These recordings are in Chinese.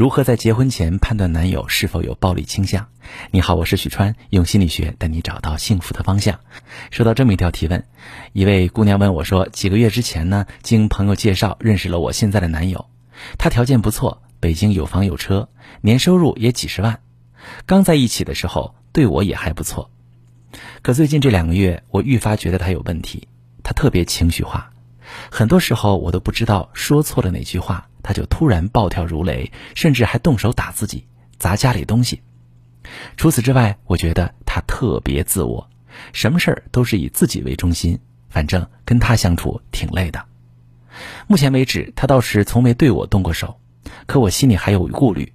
如何在结婚前判断男友是否有暴力倾向？你好，我是许川，用心理学带你找到幸福的方向。收到这么一条提问，一位姑娘问我说：几个月之前呢，经朋友介绍认识了我现在的男友，他条件不错，北京有房有车，年收入也几十万。刚在一起的时候对我也还不错，可最近这两个月，我愈发觉得他有问题，他特别情绪化，很多时候我都不知道说错了哪句话。他就突然暴跳如雷，甚至还动手打自己，砸家里东西。除此之外，我觉得他特别自我，什么事儿都是以自己为中心。反正跟他相处挺累的。目前为止，他倒是从没对我动过手，可我心里还有顾虑。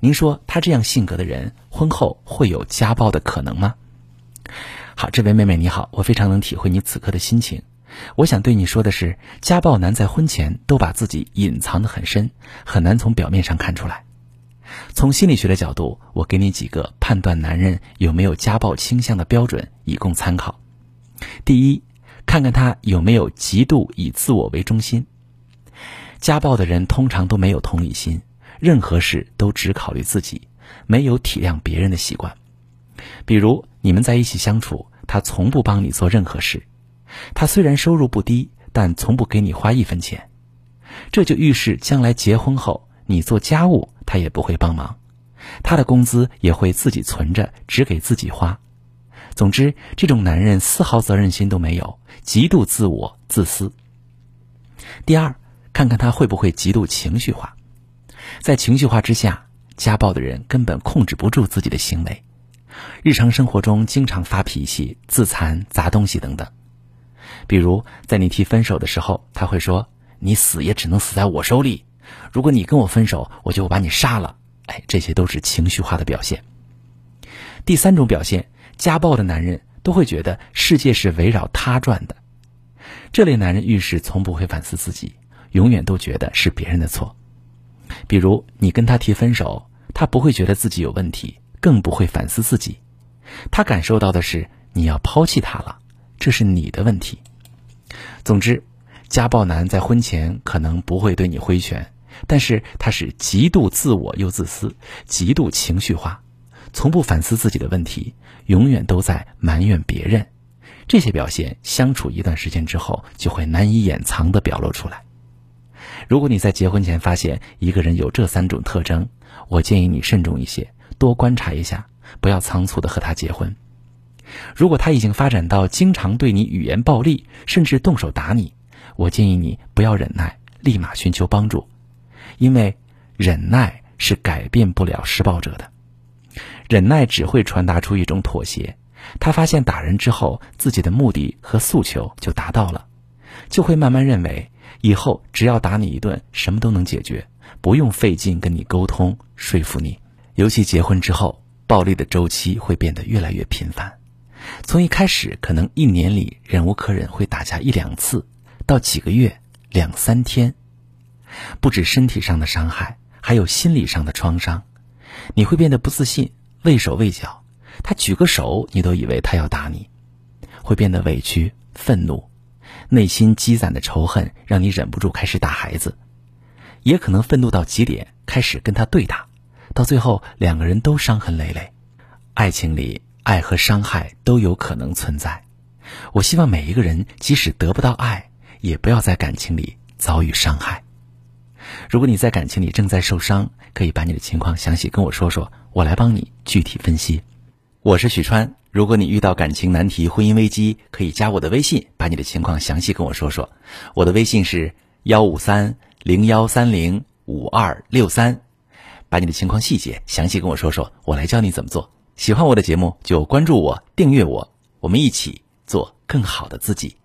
您说他这样性格的人，婚后会有家暴的可能吗？好，这位妹妹你好，我非常能体会你此刻的心情。我想对你说的是，家暴男在婚前都把自己隐藏得很深，很难从表面上看出来。从心理学的角度，我给你几个判断男人有没有家暴倾向的标准，以供参考。第一，看看他有没有极度以自我为中心。家暴的人通常都没有同理心，任何事都只考虑自己，没有体谅别人的习惯。比如你们在一起相处，他从不帮你做任何事。他虽然收入不低，但从不给你花一分钱，这就预示将来结婚后你做家务他也不会帮忙，他的工资也会自己存着，只给自己花。总之，这种男人丝毫责任心都没有，极度自我自私。第二，看看他会不会极度情绪化，在情绪化之下，家暴的人根本控制不住自己的行为，日常生活中经常发脾气、自残、砸东西等等。比如，在你提分手的时候，他会说：“你死也只能死在我手里。如果你跟我分手，我就把你杀了。”哎，这些都是情绪化的表现。第三种表现，家暴的男人都会觉得世界是围绕他转的。这类男人遇事从不会反思自己，永远都觉得是别人的错。比如，你跟他提分手，他不会觉得自己有问题，更不会反思自己。他感受到的是你要抛弃他了。这是你的问题。总之，家暴男在婚前可能不会对你挥拳，但是他是极度自我又自私，极度情绪化，从不反思自己的问题，永远都在埋怨别人。这些表现相处一段时间之后，就会难以掩藏的表露出来。如果你在结婚前发现一个人有这三种特征，我建议你慎重一些，多观察一下，不要仓促的和他结婚。如果他已经发展到经常对你语言暴力，甚至动手打你，我建议你不要忍耐，立马寻求帮助，因为忍耐是改变不了施暴者的，忍耐只会传达出一种妥协。他发现打人之后，自己的目的和诉求就达到了，就会慢慢认为以后只要打你一顿，什么都能解决，不用费劲跟你沟通说服你。尤其结婚之后，暴力的周期会变得越来越频繁。从一开始，可能一年里忍无可忍会打架一两次，到几个月、两三天，不止身体上的伤害，还有心理上的创伤。你会变得不自信、畏手畏脚，他举个手，你都以为他要打你，会变得委屈、愤怒，内心积攒的仇恨让你忍不住开始打孩子，也可能愤怒到极点，开始跟他对打，到最后两个人都伤痕累累。爱情里。爱和伤害都有可能存在，我希望每一个人即使得不到爱，也不要在感情里遭遇伤害。如果你在感情里正在受伤，可以把你的情况详细跟我说说，我来帮你具体分析。我是许川，如果你遇到感情难题、婚姻危机，可以加我的微信，把你的情况详细跟我说说。我的微信是幺五三零幺三零五二六三，把你的情况细节详细跟我说说，我来教你怎么做。喜欢我的节目就关注我、订阅我，我们一起做更好的自己。